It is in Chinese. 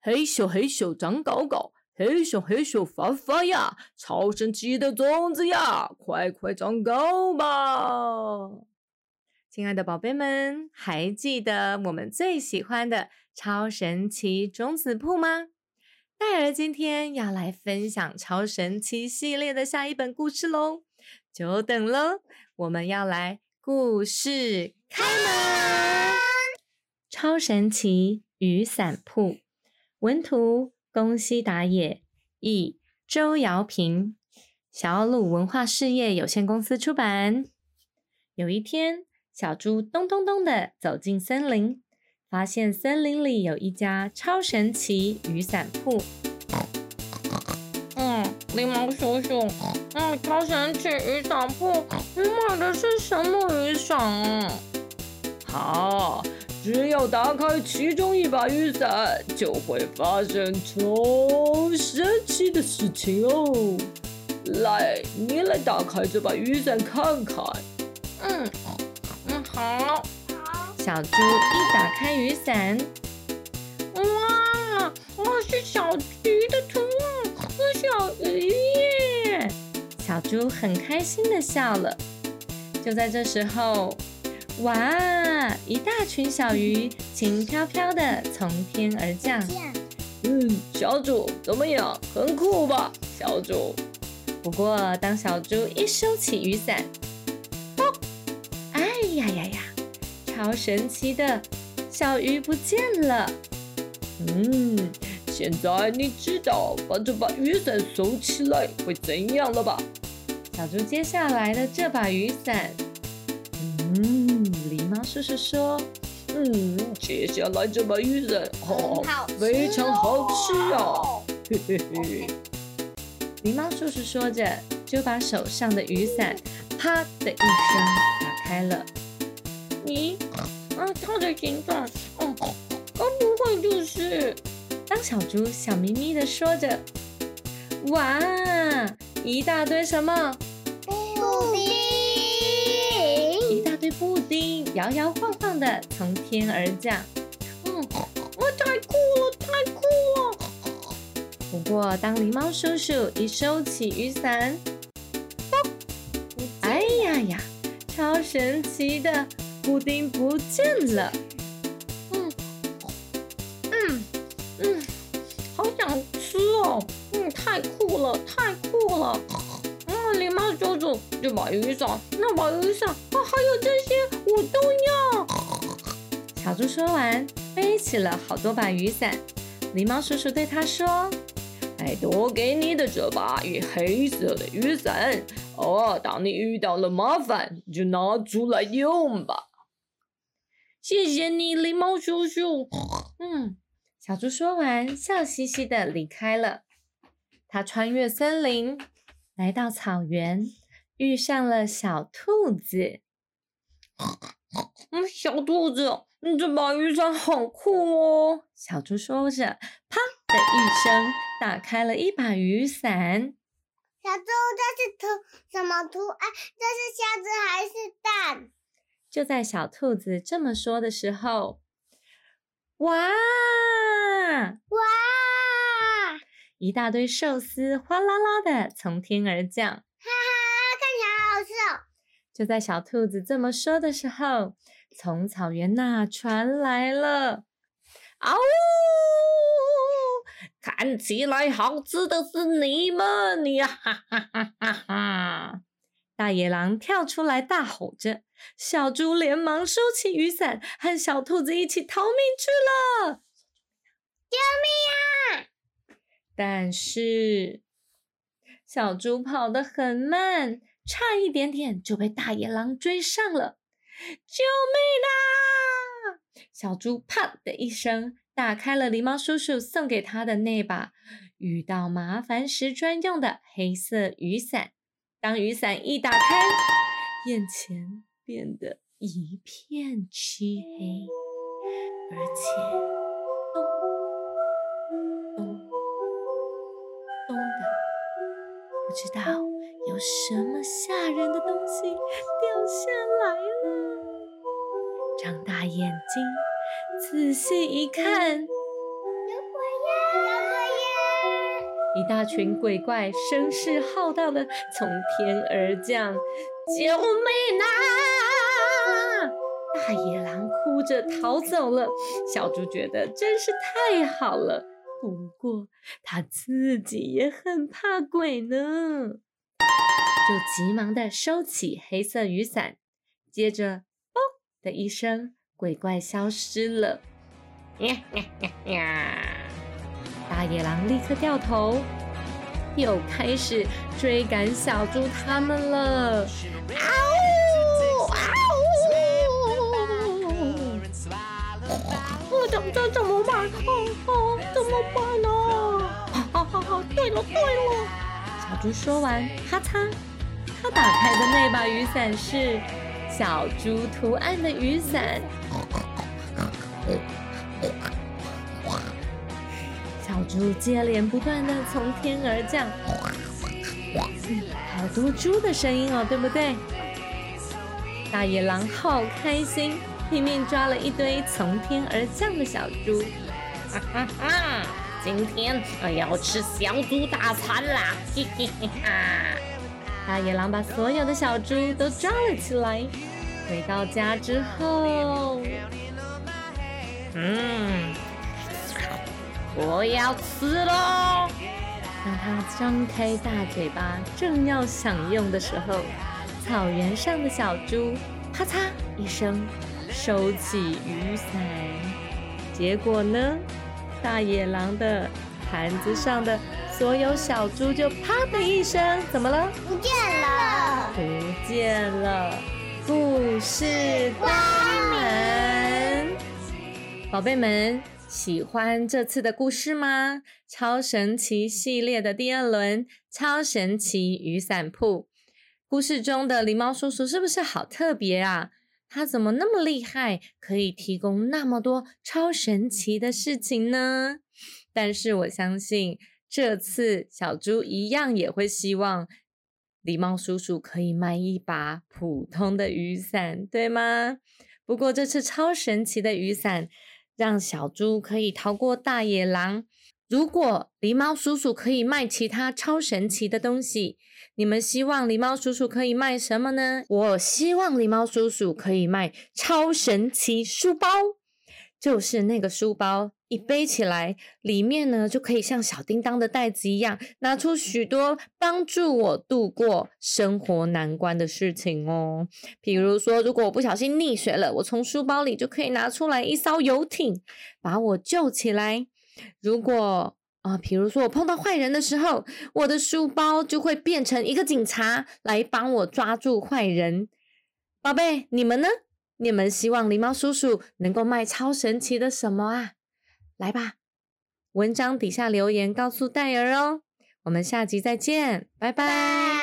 嘿咻嘿咻长高高，嘿咻嘿咻发发芽，超神奇的种子呀，快快长高吧！亲爱的宝贝们，还记得我们最喜欢的超神奇种子铺吗？戴尔今天要来分享超神奇系列的下一本故事喽，久等了，我们要来故事开门！超神奇雨伞铺，文图宫西达也，译周瑶平，小鲁文化事业有限公司出版。有一天。小猪咚咚咚的走进森林，发现森林里有一家超神奇雨伞铺。嗯，狸猫叔叔，嗯，超神奇雨伞铺，你买的是什么雨伞啊？好，只要打开其中一把雨伞，就会发生超神奇的事情哦。来，你来打开这把雨伞看看。嗯嗯。好，小猪一打开雨伞，哇，哇是小鱼的图案，和小鱼耶！小猪很开心的笑了。就在这时候，哇，一大群小鱼轻飘飘的从天而降。嗯，小主怎么样？很酷吧，小主？不过当小猪一收起雨伞，哦，哎呀呀呀！超神奇的小鱼不见了。嗯，现在你知道把这把雨伞收起来会怎样了吧？小猪接下来的这把雨伞，嗯，叔叔说，嗯，接下来这把雨伞哦，非常好吃啊！嘿嘿嘿。狸猫叔叔说着，就把手上的雨伞啪的一声打开了。咦，啊，它的形状，哦，该不会就是……当小猪笑眯眯的说着，哇，一大堆什么？布丁！布丁摇摇晃晃的从天而降。嗯，哇，太酷了，太酷了！不过当狸猫叔叔一收起雨伞，哎呀呀，超神奇的！布丁不见了，嗯嗯嗯，好想吃哦，嗯，太酷了，太酷了，嗯，狸猫叔叔，这把雨伞，那把雨伞，啊，还有这些，我都要。小猪说完，背起了好多把雨伞。狸猫叔叔对他说：“哎，多给你的这把与黑色的雨伞，哦，当你遇到了麻烦，就拿出来用吧。”谢谢你，狸猫叔叔。嗯，小猪说完，笑嘻嘻的离开了。他穿越森林，来到草原，遇上了小兔子。嗯，小兔子，你这把雨伞好酷哦！小猪说着，啪的一声，打开了一把雨伞。小猪，这是图什么图案？这是虾子还是蛋？就在小兔子这么说的时候，哇哇！一大堆寿司哗啦啦的从天而降，哈哈，看起来好好吃哦！就在小兔子这么说的时候，从草原那传来了嗷呜！看起来好吃的是你们呀！哈哈哈哈哈！大野狼跳出来大吼着，小猪连忙收起雨伞，和小兔子一起逃命去了。救命啊！但是小猪跑得很慢，差一点点就被大野狼追上了。救命啊！小猪啪的一声打开了狸猫叔叔送给他的那把遇到麻烦时专用的黑色雨伞。当雨伞一打开，眼前变得一片漆黑，而且咚咚咚的，不知道有什么吓人的东西掉下来了。张大眼睛，仔细一看，有鬼呀！一大群鬼怪声势浩大的从天而降，救命啊！大野狼哭着逃走了。小猪觉得真是太好了，不过他自己也很怕鬼呢，就急忙的收起黑色雨伞，接着“嘣”的一声，鬼怪消失了。大野狼立刻掉头，又开始追赶小猪他们了。啊呜啊呜！我怎这怎么办？哦哦，怎么办呢？哈哈哈！对了对了，小猪说完，咔嚓，他打开的那把雨伞是小猪图案的雨伞。小猪接连不断的从天而降，好多猪的声音哦，对不对？大野狼好开心，拼命抓了一堆从天而降的小猪。哈哈哈！今天我要吃小猪大餐啦！嘿嘿嘿哈！大野狼把所有的小猪都抓了起来。回到家之后，嗯。我要吃喽！当他张开大嘴巴，正要享用的时候，草原上的小猪啪嚓一声收起雨伞，结果呢，大野狼的盘子上的所有小猪就啪的一声，怎么了？不见了！不见了！故事关门，宝贝们。喜欢这次的故事吗？超神奇系列的第二轮超神奇雨伞铺故事中的狸猫叔叔是不是好特别啊？他怎么那么厉害，可以提供那么多超神奇的事情呢？但是我相信这次小猪一样也会希望狸猫叔叔可以卖一把普通的雨伞，对吗？不过这次超神奇的雨伞。让小猪可以逃过大野狼。如果狸猫叔叔可以卖其他超神奇的东西，你们希望狸猫叔叔可以卖什么呢？我希望狸猫叔叔可以卖超神奇书包，就是那个书包一背起来，里面呢就可以像小叮当的袋子一样，拿出许多帮助我度过生活难关的事情哦。比如说，如果我不小心溺水了，我从书包里就可以拿出来一艘游艇，把我救起来。如果啊，比如说我碰到坏人的时候，我的书包就会变成一个警察来帮我抓住坏人。宝贝，你们呢？你们希望狸猫叔叔能够卖超神奇的什么啊？来吧，文章底下留言告诉戴尔哦。我们下集再见，拜拜。